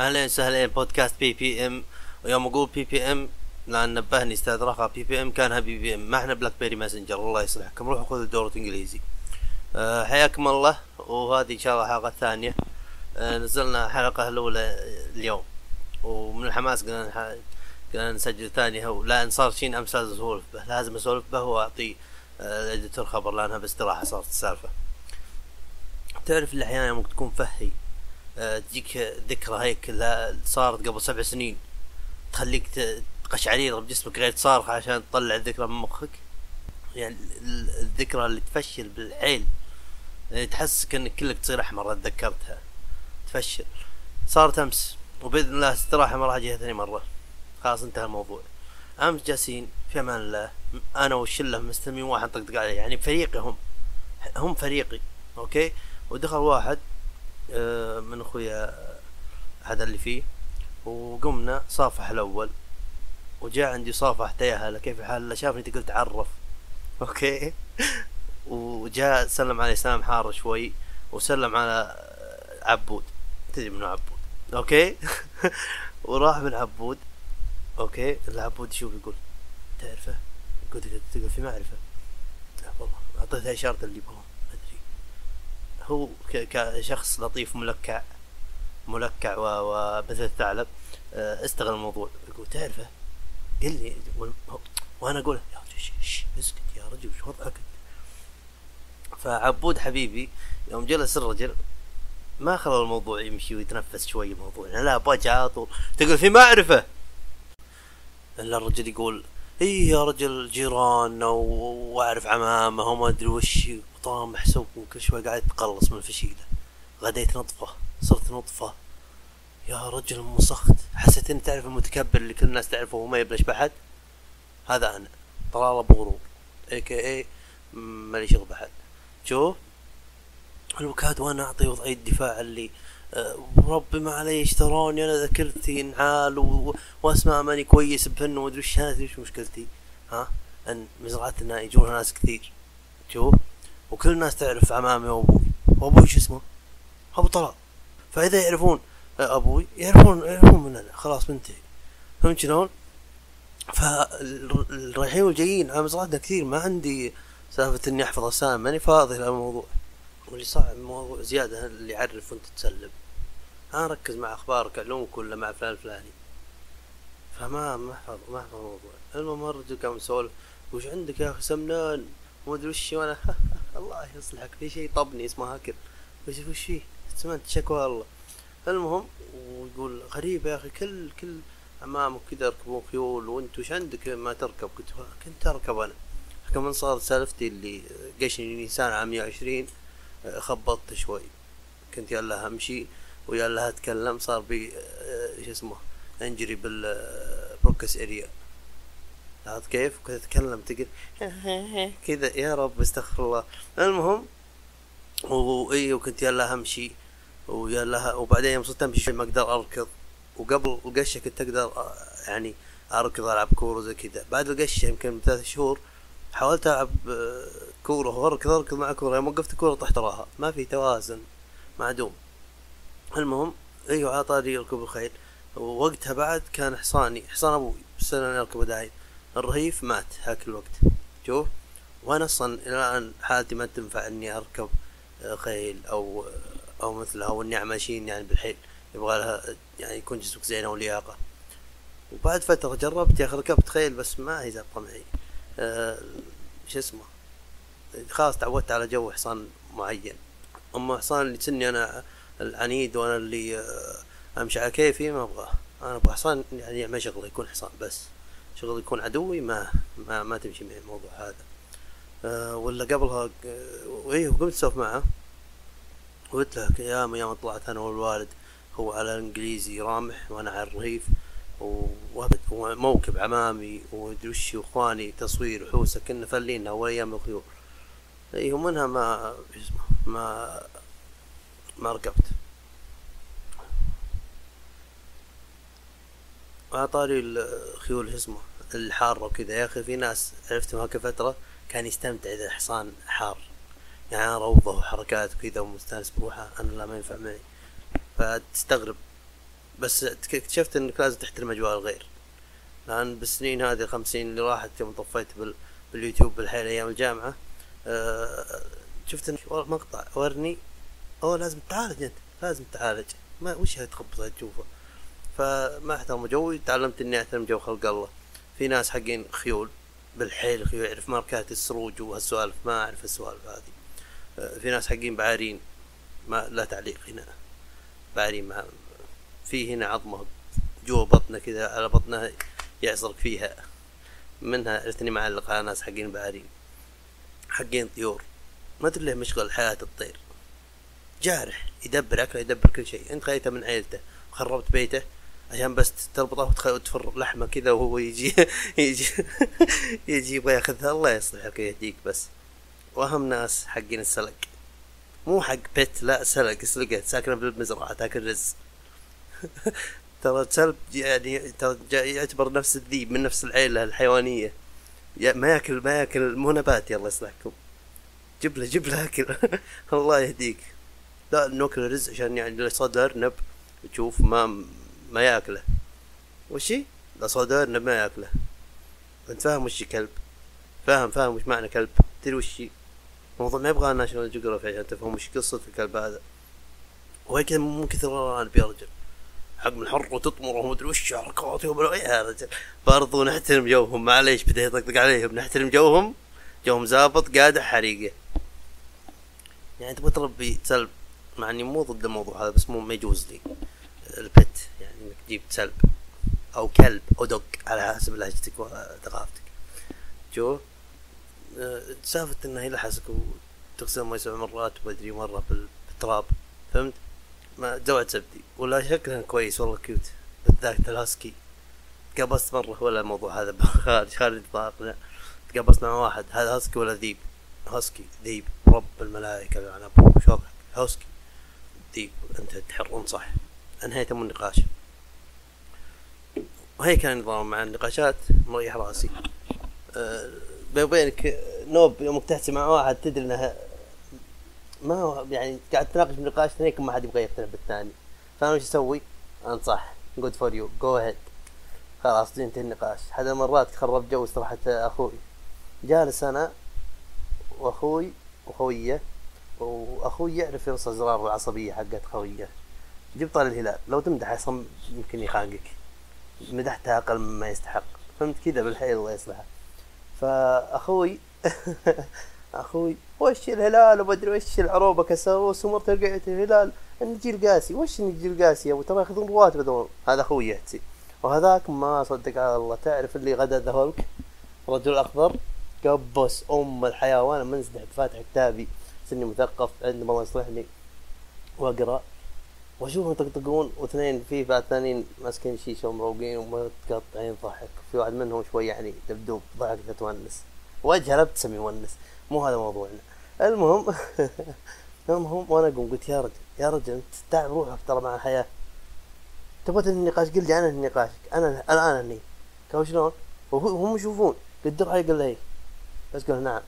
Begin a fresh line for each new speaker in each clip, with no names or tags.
اهلين وسهلين بودكاست PPM ويوم أقول PPM لأن نبهني أستاذ رخا PPM كانها BBM ما إحنا BlackBerry Messenger الله يصلحكم. روحوا خذوا دورة إنجليزي. أه حياكم الله. وهذه إن شاء الله حلقة ثانية. أه نزلنا الحلقة الأولى اليوم. ومن الحماس قلنا قلنا نسجل ثانية. ولان صار شيء أمس لازم أسولف به. لازم أسولف به وأعطي أه ال editor خبر لأنها باستراحة صارت السالفة. تعرف اللي أحيانا تكون فهي. تجيك ذكرى هيك صارت قبل سبع سنين. تخليك تقشعرير بجسمك غير تصارخ عشان تطلع الذكرى من مخك. يعني ال- الذكرى اللي تفشل بالحيل اللي تحسك انك كلك تصير أحمر إذا تذكرتها. تفشل. صارت أمس وبإذن الله استراحة ما راح أجيها ثاني مرة. خلاص انتهى الموضوع. أمس جالسين في أمان الله. أنا والشلة مستلمين واحد طقطق عليه. يعني فريقي هم. هم فريقي. okay؟ ودخل واحد من أخويا هذا اللي فيه. وقمنا صافح الأول. وجاء عندي صافحت يا هلا كيف الحال؟ شافني قلت تعرف okay. وجاء سلم علي سلام حار شوي وسلم على عبود. تدري منو عبود؟ okay. وراح من عبود أوكي. العبود شوف يقول تعرفه؟ قلت تقول في معرفة. لا والله أعطيته إشارة اللي ادري هو كشخص لطيف ملكع ملكع ومثل الثعلب آه، استغل الموضوع. يقول تعرفه؟ قل لي وأنا أقول يا اسكت يا رجل وش وضعك فعبود حبيبي يوم جلس الرجل ما خلى الموضوع يمشي ويتنفس شوي الموضوع لا بوجه على طول تقول في معرفة! إلا الرجل يقول اي يا رجل جيراننا و- وأعرف عمامه وما أدري وش وطامح سوق وكل شوي قاعد يتقلص من الفشيله غديت نطفة صرت نطفة. يا رجل مسخت حسيت إني تعرف المتكبر اللي كل الناس تعرفه وما يبلش بحد هذا أنا طلال أبو غرور اي كي اي مالي شغل بحد شوف. الوكاد وأنا أعطي وضعي الدفاع اللي ربي ما علي اشتروني أنا ذاكرتي انعال و... وأسماء ماني كويس بفن ومدري وش هذه وش مشكلتي؟ ها؟ أن مزرعتنا يجونها ناس كثير. شوف وكل الناس تعرف عمامي وأبوي. وأبوي شو اسمه؟ أبو طلال. فإذا يعرفون أبوي يعرفون يعرفون مننا خلاص منتهي. فهمت شلون؟ فالرايحين والجايين على مزرعتنا كثير. ما عندي سالفة إني أحفظ أسامي ماني فاضي للموضوع واللي صعب الموضوع زيادة اللي يعرف وانت تسلم. أنا ركز مع أخبارك علومك ولا مع فلان الفلاني. فما ما احفظ ما احفظ الموضوع. المهم الرجل قام يسولف وش عندك يا أخي سمنان؟ وما أدري وش وأنا. الله يصلحك في شيء طبني اسمه هاكر. وش وش فيه؟ سمعت شكوى الله. المهم ويقول غريب يا أخي كل كل أمامك كذا يركبون خيول وأنت وش عندك ما تركب؟ قلت كنت أركب أنا. كمان صارت سالفتي اللي قشني نيسان عام 120 خبطت شوي. كنت يلا امشي ويلا اتكلم صار بي شو اسمه injury بال Broca's area عرفت كيف؟ كنت أتكلم تقول كذا يا رب استغفر الله. المهم وإي وكنت يلا امشي ويلا وبعدين يوم صرت أمشي ما أقدر أركض. وقبل القشه كنت أقدر يعني أركض ألعب كورة زي كذا. بعد القشة يمكن ثلاث شهور حاولت ألعب آه، كورة واركض اركض مع كورة يوم وقفت كوره طحت راها ما في توازن معدوم المهم أيوه على طاري ركوب الخيل. ووقتها بعد كان حصاني حصان أبوي بس أنا اركبه دايم. الرهيف مات هاك الوقت. شوف. وأنا أصلا إلى الآن حالتي ما تنفع إني أركب آه، خيل أو أو مثلها أو إني ماشيين يعني بالحيل. يبغى لها يعني يكون جسمك زين أو لياقة. وبعد فترة جربت يا أخي ركبت خيل بس ما هي زابطة معي. آه، شو اسمه خلاص تعودت على جو حصان معين. اما حصان اللي سني أنا العنيد وأنا اللي آه، أمشي على كيفي ما أبغاه. أنا أبغى حصان يعني ما شغله يكون حصان بس. شغل يكون عدوي ما ما, ما تمشي معي الموضوع هذا. أه ولا قبلها آه، وايه قمت اسولف معه. قلت له أيام أيام طلعت أنا والوالد هو على الإنجليزي رامح وأنا على الرهيف وموكب عمامي وش واخواني تصوير وحوسه كنا فلينا أول أيام الخيول إي ومنها ما اسمه ما ما ركبت على طاري الخيول اسمه الحارة وكذا. يا أخي في ناس عرفتهم هاك فترة كان يستمتع إذا الحصان حار. يعني أنا روضة وحركات وكذا ومستانس بروحه أنا لا ما ينفع معي. فتستغرب. بس اكتشفت إنك لازم تحترم أجواء الغير. لأن بالسنين هذه الخمسين اللي راحت يوم طفيت بال... باليوتيوب بالحيل أيام الجامعة أه... شفت ان مقطع ورني أوه لازم تعالج أنت لازم تعالج. ما وش هتخبص تشوفه فما احترم جوي تعلمت إني أحترم جو خلق الله. في ناس حقين خيول بالحيل خيول يعرف ماركات السروج وهالسوالف ما أعرف السوالف هذه. أه، في ناس حقين بعارين ما لا تعليق هنا. بعارين ما في هنا عظمه جوا بطنه كذا على بطنه يعصرك فيها. منها عرفتني معلق على ناس حقين بعارين حقين طيور. ما أدري ليه مشغل حياة الطير. جارح يدبر أكله يدبر كل شيء. أنت خليته من عيلته خربت بيته عشان بس تربطه وتفر لحمة كذا وهو يجي يجي يجي يبغى يأخذها. الله يصلحك ويهديك بس. وأهم ناس حقين السلق. مو حق بيت لا سلق سلقة. ساكنة بالمزرعة تاكل رز. ترى الكلب يعني ترى يعتبر نفس الذيب من نفس العيلة الحيوانية. ما ياكل ما ياكل مو نبات يلا يصلحكم جيب له جيب له أكل. الله يهديك. لا ناكل رز عشان يعني صاد ارنب تشوف ما ما ياكله. وشي لا صاد ارنب ما ياكله. أنت فاهم وش كلب؟ فاهم فاهم وش معنى كلب؟ تدري وش الموضوع ما يبغى National Geographic عشان تفهم وش قصة الكلب هذا. وهي كذا من كثر أنا يا رجل حق من حر وتطمر ومدري وش حركاتهم يا رجل. برضو نحترم جوهم معليش بدا يطقطق عليهم. نحترم جوهم. جوهم زابط قادح حريقة. يعني تبغى تربي كلب مع إني مو ضد الموضوع هذا بس مو ما يجوز لي. البت يعني إنك تجيب كلب أو كلب أو dog على حسب لهجتك وثقافتك. جو سالفة انه يلحسك وتغسل مي سبع مرات ومدري مرة بالتراب. فهمت؟ زوج زبدي ولا شكلها كويس والله cute. بالذات الهاسكي تقابلت مرة ولا الموضوع هذا خارج خارج نطاقنا تقابلت مع واحد هذا هاسكي ولا ذيب؟ هاسكي ذيب. رب الملائكة لعن أبوك شو هاسكي. ذيب. أنت تحرون صح. أنهيت من النقاش وهي كان نظام مع النقاشات مريح راسي. أه وبينك نوب يومك تحكي مع واحد تدري انه ما هو يعني قاعد تناقش بنقاش ثاني ما حد يبغى يقتنع بالثاني. فأنا وش أسوي؟ أنصح. good for you go ahead خلاص ينتهي النقاش. حد المرات خرب جو استراحة أخوي. جالس أنا وأخوي وخوية وأخوي يعرف يرصى زرار العصبية حقت خوية. جيب طال الهلال. لو تمدح أصلا يمكن يخانقك. مدحتها أقل مما يستحق. فهمت كذا بالحيل الله يصلحه. فأخوي أخوي وش الهلال؟ ومدري وش العروبة؟ كسروس ومرت رقعت الهلال. النجيل القاسي وش النجيل القاسي يا أبو؟ ترى يأخذون رواتب هذا أخوي يحكي وهذاك ما صدق على الله. تعرف اللي غدا ذا هولك الرجل الاخضر قبس أم الحياة وأنا منسدح فاتح كتابي. سني مثقف. عندما الله يصلحني وأقرأ. وأشوفهم يطقطقون. واثنين في بعد ثانيين ماسكين شيشة ومروقين. ومتقطعين ضحك. في واحد منهم شوي يعني دبدوب. ضحك تونس وجهه لا تسمي يونس مو هذا موضوعنا. المهم المهم وأنا أقوم قلت يا رجل يا رجل أنت تعب روحك ترى مع الحياة. تبغى تنهي النقاش؟ قل لي أنا نقاشك أنا أنا انهي قالوا شلون؟ وهم يشوفون. قدر علي قال له بس قال نعم.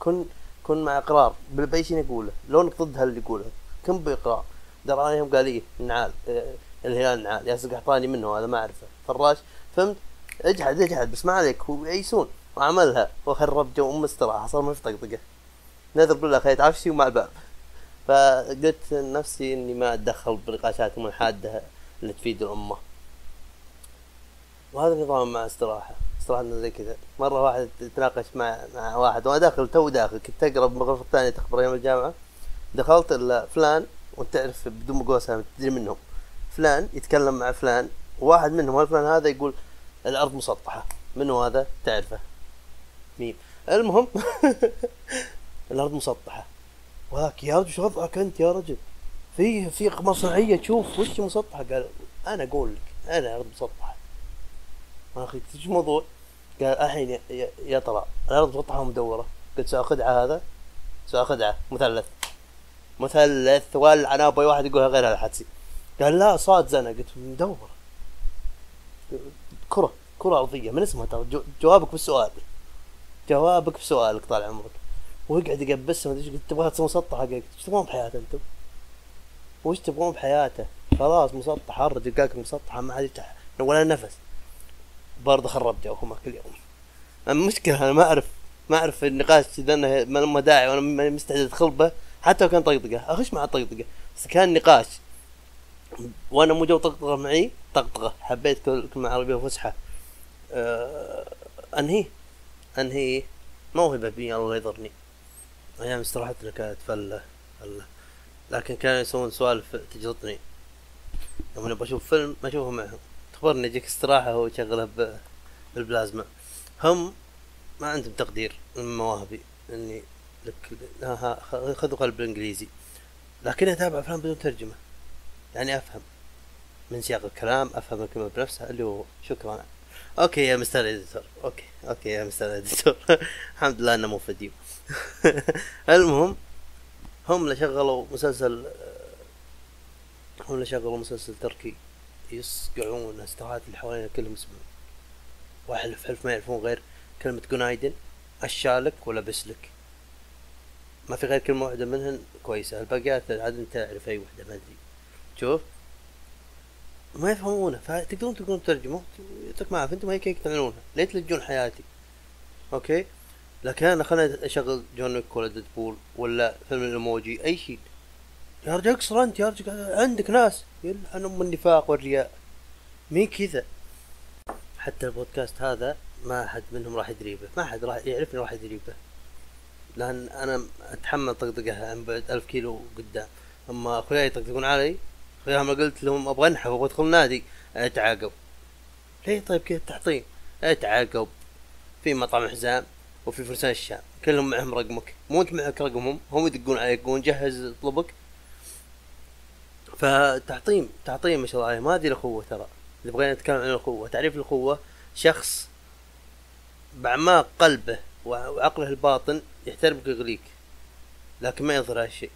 كن كن مع إقرار. باي شيء يقوله؟ لونك ضد هاللي يقوله؟ كن بإقرار. دار عليهم قال إيه نعال آه الهلال نعال. ياسر قحطاني منه هذا ما أعرفه. فراش فهمت؟ اجحد اجحد بس ما عليك. ويعيسون وعملها وخرب جو أم استراحه صار ما في طقطقه نذر بالله خيط عفشي ومع الباب. فقلت لنفسي إني ما أتدخل بنقاشاتهم الحاده اللي تفيد الأمة. وهذا النظام مع استراحة. استراحة زي كذا. مرة واحد تناقش مع مع واحد. وأنا داخل تو داخل. كنت أقرب من الغرفة الثانية تخبر أيام الجامعة. دخلت الا فلان وأنت تعرف بدون أقول تدري منهم. فلان يتكلم مع فلان. وواحد منهم الفلان هذا؟ يقول الأرض مسطحة. منو هذا؟ تعرفه. ميم المهم الأرض مسطحة. وهاك يا رجل شو وضعك أنت يا رجل. في في مصنعية تشوف وش مسطحة؟ قال أنا أقول لك أنا الأرض مسطحة. ما أخي إيش الموضوع؟ قال الحين يا, ترى الأرض مسطحة ومدورة. قلت ساخدعه هذا؟ ساخدعه مثلث. مثلث ولع أنا أبغى واحد يقولها غير هذا حدسي قال لا صاد زنا قلت مدورة. كرة كرة أرضية. من اسمها ترى؟ جوابك بالسؤال. جوابك بسؤالك طال عمرك. ويقعد يقبسها ما أدري قلت تبغاها تصير مسطحة قلت إيش تبغون بحياته أنتم؟ وش تبغون بحياته؟ خلاص مسطحة الرجال مسطحة ما حد ولا نفس. برضه خرب جوهم كل يوم. المشكلة أنا ما أعرف ما أعرف النقاش إذا أنه ما له داعي وأنا ماني مستعد أدخل به حتى لو كان طقطقة. أخش مع الطقطقة بس كان نقاش. وأنا مو جو طقطقة معي طقطقة. حبيت كلمة عربية فصحى أه أنهي؟ أنهي موهبة بي الله يضرني. أيام استراحتنا كانت فلة فلة لكن كانوا يسوون سوالف تجلطني. يوم أبغى أشوف فيلم ما أشوفه معهم. تخبرني يجيك استراحة وشغلها بالبلازما. هم ما عندهم تقدير من مواهبي. إني لك ها خذوا قلب الإنجليزي. لكن أتابع أفلام بدون ترجمة. يعني أفهم. من سياق الكلام أفهم الكلمة بنفسها اللي هو شكرا okay يا mister editor. okay okay يا mister editor. الحمد لله انه مو فيديو المهم هم اللي شغلوا مسلسل هم اللي شغلوا مسلسل تركي. يصقعون استراحات اللي حوالينا كلهم يسمعون. واحلف حلف ما يعرفون غير كلمة جونايدن أشالك ولا بسلك؟ ما في غير كلمة واحدة منهن كويسة. الباقيات عاد أنت تعرف أي واحدة ما أدري. شوف. ما يفهمونه فتقدرون تقولون ترجموا يعطيك ما اعرف أنتم هيك هيك تعملونها ليه تلجون حياتي. أوكي؟ لكن أنا خليني أشغل جون ويك ولا ديدبول ولا فيلم الإيموجي أي شيء. يا رجال أقصر أنت يا رجال عندك ناس. يلعن أم النفاق والرياء. مين كذا؟ حتى البودكاست هذا ما حد منهم راح يدري به ما حد راح يعرفني راح يدري به لأن أنا أتحمل طقطقة عن بعد ألف كيلو قدام. أما أخوياي يطقطقون علي اخوياي ما قلت لهم أبغى أنحف أبغى أدخل نادي أتعاقب. ليه طيب كذا تحطيم أتعاقب في مطعم حزام وفي فرسان الشام. كلهم معهم رقمك. مو أنت معك رقمهم هم يدقون عليك يقولون جهز طلبك فتعطيم تعطيم ما شاء الله عليه. ما هذه الاخوه ترى. إذا بغينا نتكلم عن الاخوه تعريف الاخوه شخص باعماق قلبه وعقله الباطن يحترمك ويغليك لكن ما يظهر هالشيء.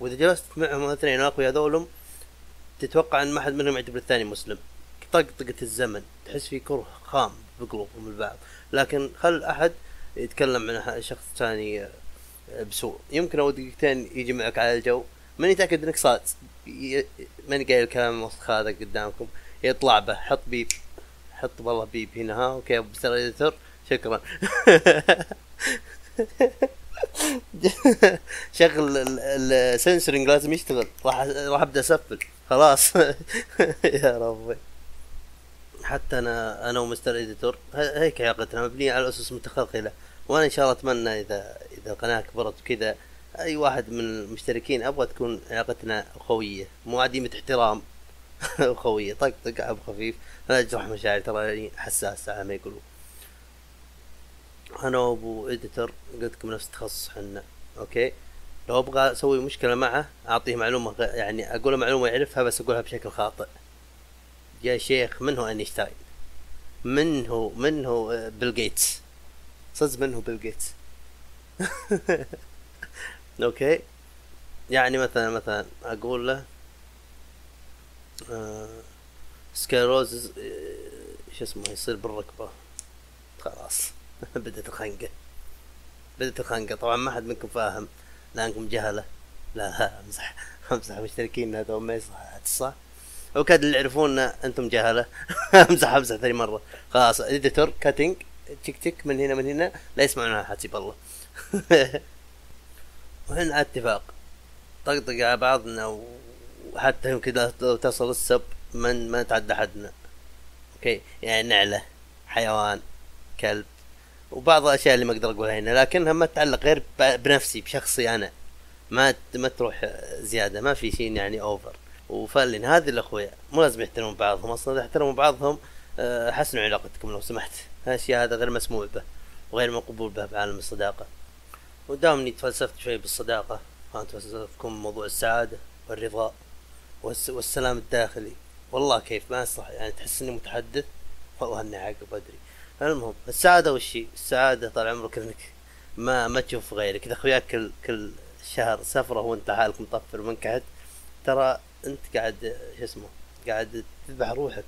وإذا جلست معهم اثنين اقوياء هذولهم تتوقع إن ما حد منهم يعتبر الثاني مسلم. طقطقة الزمن. تحس في كره خام بقلوبهم البعض. لكن خل أحد يتكلم عن شخص ثاني بسوء. يمكن أو دقيقتين يجي معك على الجو. ماني متأكد إنك صاد ماني قايل الكلام الوسخ هذا قدامكم. يطلع به. حط beep. حط والله beep هنا. ها okay شكرا. شغل السنسورنج لازم يشتغل. راح راح أبدأ أسفل. خلاص. يا ربي. حتى أنا أنا و mister editor هيك علاقتنا مبنية على أسس متخلخله وأنا إن شاء الله أتمنى اذا إذا القناة كبرت وكذا أي واحد من المشتركين أبغى تكون علاقتنا اخويه مو عديمة احترام. اخويه طقطق عب خفيف. لا أجرح مشاعري ترى حساسة على ما يقولوا أنا وأبو editor قلت لكم نفس التخصص حنا okay؟ لو أبغى أسوي مشكلة معه أعطيه معلومة يعني أقول معلومة يعرفها بس أقولها بشكل خاطئ. يا شيخ من هو أينشتاين؟ من هو من هو بيل جيتس؟ صدق من هو بيل جيتس؟ okay؟ يعني مثلا مثلا أقول له آه سكيروز آه شو اسمه يصير بالركبة. خلاص. بدت الخنقة بدت الخنقة طبعا ما حد منكم فاهم. لانكم جهلة. لا امزح. امزح مشتركين. هذا ما يصح. صح؟ وكاد اللي يعرفون أنتم جهلة. امزح امزح ثاني مرة. خلاص editor cutting تك تك من هنا من هنا. لا يسمعونها حسيب الله. على اتفاق طقطق على بعضنا وحتى يمكن لو تصل السب من ما نتعدى حدنا okay؟ يعني نعلة حيوان كلب. وبعض الأشياء اللي ما أقدر أقولها هنا لكنها ما تتعلق غير بنفسي بشخصي أنا. ما ما تروح زيادة ما في شيء يعني اوفر وفعلا هذه الأخويا مو لازم يحترمون بعضهم أصلا إذا احترموا بعضهم آه، حسنوا علاقتكم لو سمحت. هالشيء هذا غير مسموع به وغير مقبول به بعالم الصداقة. ودامني تفلسفت شوي بالصداقة. كانت تفلسفكم موضوع السعادة والرضا والسلام الداخلي. والله كيف ما صح يعني تحس إني متحدث والله اني عاقب ادري المهم السعادة وشي السعادة طال عمرك إنك ما ما تشوف غيرك. إذا أخوياك كل كل شهر سفرة وأنت حالك مطفر ومنكحت ترى أنت قاعد شو اسمه قاعد تذبح روحك.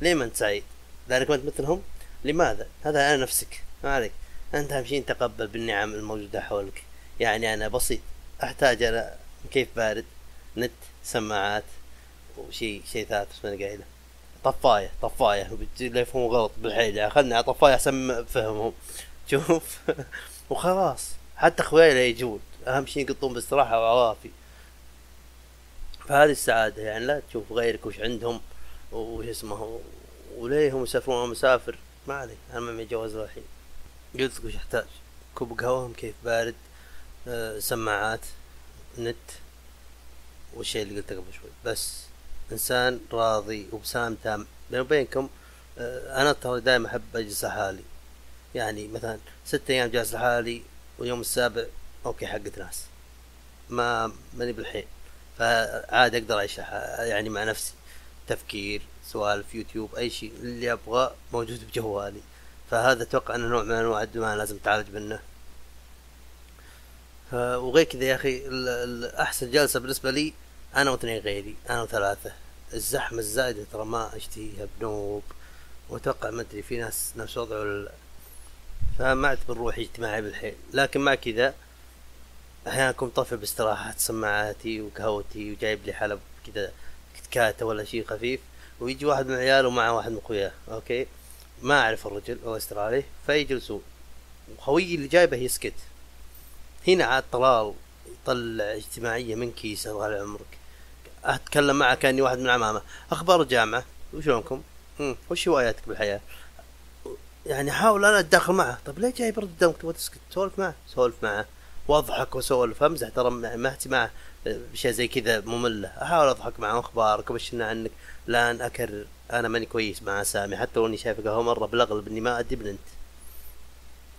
ليه ما أنت سعيد؟ لأنك ما أنت مثلهم؟ لماذا؟ هذا على نفسك. ما عليك. أنت أهم شيء تقبل بالنعم الموجودة حولك. يعني أنا بسيط. أحتاج أنا كيف بارد نت سماعات وشيء شيء ثالث بس ماني قايله. طفاية طفاية لا يفهموا غلط بالحيل خلنا على طفاية احسن فهمهم. شوف. وخلاص. حتى خوينا يجون. أهم شيء يقطون باستراحه وعوافي. فهذه السعادة يعني لا تشوف غيرك وش عندهم وش اسمه. وليه هم يسافرون؟ مسافر. ما علي أنا ما جواز الحين قلت وش أحتاج؟ كوب قهوه كيف؟ بارد. أه سماعات. نت. والشيء اللي قلته قبل شوي. بس. إنسان راضي وبسام تام. بيني وبينكم أه أنا ترى دائما أحب أجلس لحالي يعني مثلا ست أيام جالس لحالي واليوم السابع okay حقت ناس. ما ماني بالحين. فعادي أقدر أعيش يعني مع نفسي. تفكير سوالف يوتيوب أي شيء اللي أبغاه موجود بجوالي. فهذا أتوقع إنه نوع من أنواع الدماء لازم تعالج منه. وغير كذا يا أخي أحسن جلسة بالنسبة لي أنا واثنين غيري أنا وثلاثة. الزحمة الزايدة ترى ما اشتهيها بنوب وأتوقع ما أدري في ناس نفس وضعه ولا فما اعتبر روحي اجتماعي بالحيل. لكن مع كذا أحيانا أكون طفل باستراحة سماعاتي وقهوتي وجايب لي حلب كذا كتكاتة ولا شيء خفيف. ويجي واحد من عياله ومعه واحد من أخوياه أوكي؟ ما أعرف الرجل هو أسترالي. فيجلسون وخويي اللي جايبه يسكت. هنا عاد طلال يطلع اجتماعية من كيسة طال عمرك أتكلم معه كأني واحد من عمامة. أخبار الجامعة وشلونكم؟ وش هواياتك بالحياة؟ يعني احاول أنا أتداخل معه. طيب ليه جاي برد قدامك تبغى تسكت؟ سولف معه. سولف معه. وأضحك وأسولف. أمزح ترى ما اهتي معه. بشيء زي كذا مملة. أحاول أضحك معه. أخبارك؟ وبشرنا عنك؟ لأن أكرر. أنا ماني كويس مع سامي. حتى لو إني شايفك هو مرة بالاغلب اني ما ادي بنت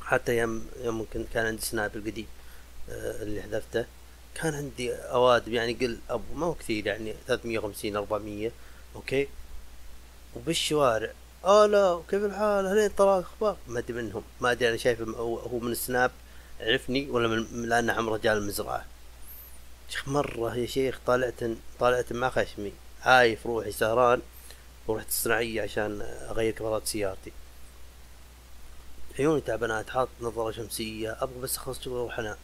حتى يوم يوم كان عندي سناب القديم آه، اللي حذفته. كان عندي أوادم يعني قل أبو ما هو كثير يعني 350 400 okay؟ وبالشوارع آه لا كيف الحال؟ هلين طلع أخبار ما أدري منهم ما أدري أنا شايف هو من السناب عرفني ولا من لأنه عم رجال المزرعه شيخ مرة يا شيخ طالعت طالعت مع خشمي عايف روحي سهران ورحت الصناعية عشان أغير كاميرات سيارتي. عيوني تعبانات حاط نظارة شمسية أبغى بس أخلص شغل وأروح أنام.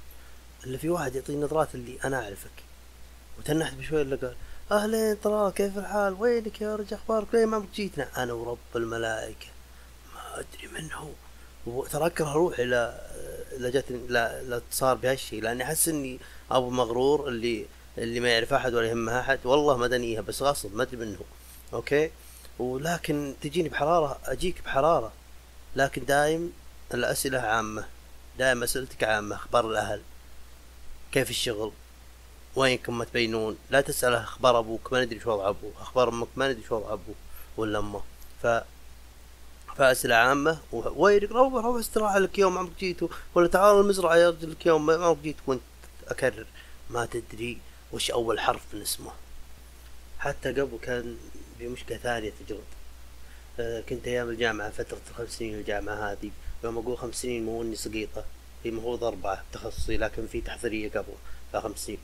الا في واحد يعطيني نظرات اللي أنا أعرفك. وتنحت بشوي الا قال أهلين طلال كيف الحال؟ وينك يا رجل أخبارك؟ ليه ما جيتنا؟ أنا ورب الملائكة. ما أدري من هو. وترى أكره أروح إلى إلى جت لا صار بهالشيء لأني أحس إني أبو مغرور اللي اللي ما يعرف أحد ولا يهمها أحد. والله ما دنيها بس غصب ما أدري منه أوكي؟ ولكن تجيني بحرارة أجيك بحرارة. لكن دايم الأسئلة عامة. دائما أسئلتك عامة أخبار الأهل. كيف الشغل؟ وينكم ما تبينون؟ لا تسأل أخبار أبوك ما ندري شو وضع أبوه أخبار أمك ما ندري شو وضع أبوه ولا أمه. ف فأسئلة عامة. وينك روح روح استراحة لك يوم عمرك جيتوا ولا تعال المزرعة يا رجل لك يوم عمرك جيت وأنت أكرر. ما تدري وش أول حرف من اسمه حتى قبل كان في مشكلة ثانية تجرب آه كنت أيام الجامعة فترة الخمس سنين الجامعة هذه. يوم أقول خمس سنين مو إني سقيطة هي المفروض أربعة تخصصي لكن في تحضيرية قبل فخمس سنين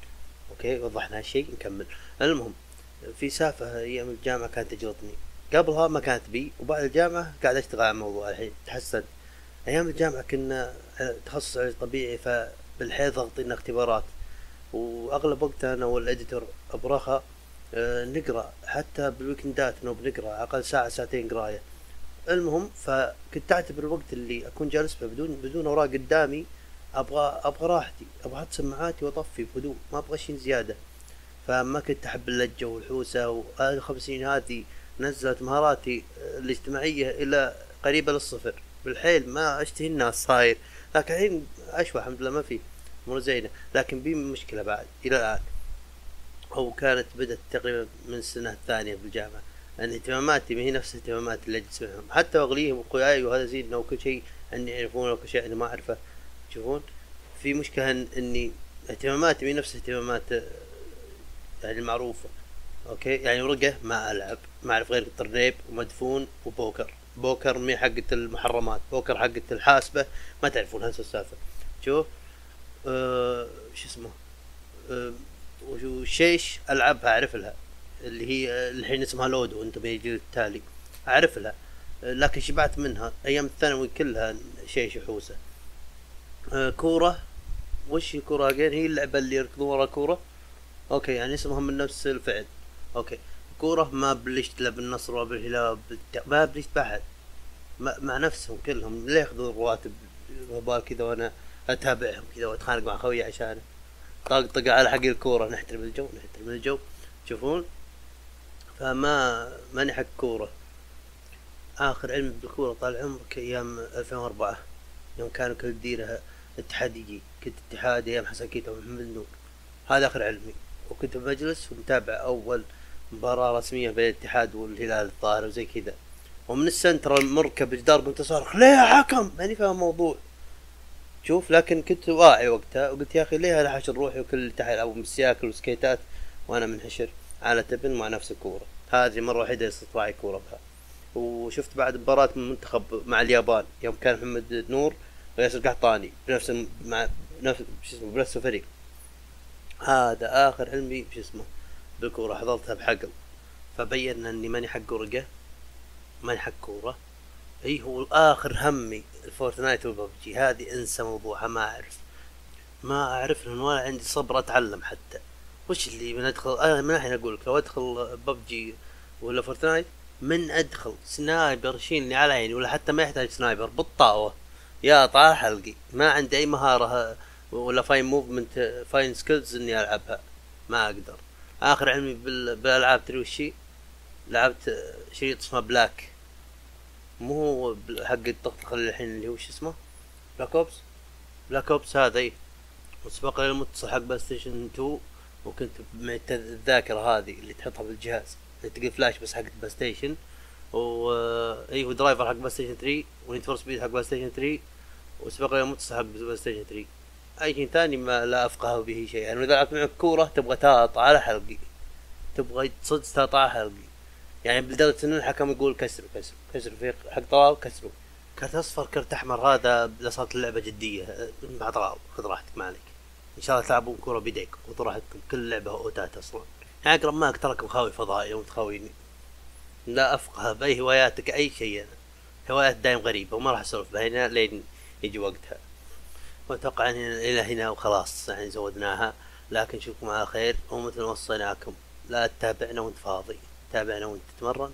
أوكي؟ وضحنا هالشيء نكمل. المهم في سالفة أيام الجامعة كانت تجرتني قبلها ما كانت بي وبعد الجامعة قاعد أشتغل على الموضوع الحين تحسن. أيام الجامعة كنا تخصص علاج طبيعي فبالحيل ضغطينا اختبارات. وأغلب وقتنا أنا والإديتور ابرخة آه، نقرأ. حتى بالويكندات انه بنقرأ أقل ساعة ساعتين قراية. المهم فكنت اعتبر الوقت اللي أكون جالس بدون بدون أوراق قدامي أبغى أبغى راحتي أبغى أحط سماعاتي وأطفي بهدوء ما أبغى شيء زيادة. فما كنت أحب اللجة والحوسة سنين هذه نزلت مهاراتي الاجتماعية إلى قريبة للصفر. بالحيل ما أشتهي الناس صاير. لكن الحين أشوى الحمد لله ما في امور زينة. لكن بي مشكلة بعد إلى الآن. أو كانت بدأت تقريبا من السنة الثانية بالجامعة. لأن اهتماماتي ما هي نفس اهتمامات اللي اجلس معهم حتى أغليهم اخوياي وهذا زين وكل شيء اني يعرفونه وكل شيء أنا ما أعرفه. تشوفون في مشكلة إن أني اهتماماتي مي نفس اهتمامات يعني المعروفة. okay؟ يعني ورقة ما ألعب ما أعرف غير الترنيب ومدفون وبوكر. بوكر مي حقة المحرمات بوكر حقة الحاسبة. ما تعرفون هذه السالفة. شوف أه شو اسمه؟ أه وشيش ألعبها أعرف لها. اللي هي الحين اسمها لودو أنتم بيجي التالي. أعرف لها لكن شبعت منها. أيام الثانوي كلها شيش وحوسة. آه كورة. وش الكورة again هي اللعبة اللي يركضون ورا كورة؟ okay يعني اسمهم من نفس الفعل. okay. كورة ما بلشت لا بالنصر ولا بالهلال. ما بلشت بعد. مع نفسهم كلهم. ليه ياخذون رواتب كذا وأنا أتابعهم كذا وأتخانق مع خويي عشانه طقطق على حق الكورة؟ نحترم الجو نحترم الجو. تشوفون فما ماني حق كورة آخر علم بالكورة طال عمرك أيام 2004 يوم كانوا كل الديرة اتحادي كنت اتحادي أيام حسن كيتا ومحمد نور. هذا آخر علمي. وكنت بمجلس ومتابع أول مباراة رسمية بين الاتحاد والهلال الظاهر وزي كذا. ومن السنترال مركب جدار كنت صارخ ليه يا حكم؟ ماني فاهم الموضوع شوف لكن كنت واعي وقتها وقلت يا أخي ليه أنا حاشر روحي وكل تحت يلعبوا سياكل وسكيتات وأنا منحشر؟ على تبن مع نفس الكورة. هذه مرة واحدة صرت واعي كورة بها. وشفت بعد مباراة من المنتخب مع اليابان يوم كان محمد نور وياسر قحطاني بنفس مع نفس شو اسمه بنفس الفريق. هذا آخر علمي شو اسمه بالكورة. حضرتها بحقل. فبين إني ماني حق ورقة ماني حق كورة. إي هو آخر همي ال Fortnite وال PUBG هذه أنسى موضوعها ما أعرف. ما أعرف لأن ولا عندي صبر أتعلم حتى. وش اللي من أدخل؟ أنا من الحين أقول لك لو أدخل ببجي ولا Fortnite من أدخل sniper يشيلني على عيني ولا حتى ما يحتاج sniper بالطاوة يا طال حلقي. ما عندي أي مهارة ولا fine movement fine skills إني ألعبها. ما أقدر. آخر علمي بالألعاب تدري وشي لعبت شريط اسمه Black مو حق الطقطقة الحين اللي هو شو اسمه؟ Black Ops Black Ops هذا اي و Splinter Cell حق PlayStation 2 وكنت معي الذاكرة هذه اللي تحطها بالجهاز. اللي تقول فلاش بس حق PlayStation و اي هو Driver حق PlayStation 3 و Need for Speed حق PlayStation 3 و Splinter Cell حق PlayStation 3 أي شيء ثاني ما لا افقه به شيء. يعني إذا لعبت معك كورة تبغى تقطع على حلقي. تبغى صدق تقطع على حلقي. يعني لدرجه ان الحكم يقول كسروا كسروا كسروا في حق طلال كسروا كرت أصفر كرت أحمر هذا اذا صارت اللعبة جدية. بعد طلال خذ راحتك ما عليك. إن شاء الله تلعبون كورة بيديك خذ راحتكم كل لعبة اوتات أصلا. يعني أقرب ما تراكم خاوي فضائي يوم تخاويني لا أفقه بأي هواياتك أي شيء. أنا هوايات دايم غريبة وما راح أسولف بها هنا لين يجي وقتها. وأتوقع إلى هنا وخلاص يعني زودناها. لكن نشوفكم على خير ومثل ما وصيناكم. لا تتابعنا وأنت فاضي. تابعنا وأنت تتمرن.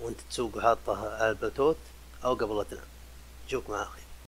وأنت تسوق وحاطه على البلوتوث أو قبل لا تنام. نشوفكم على خير.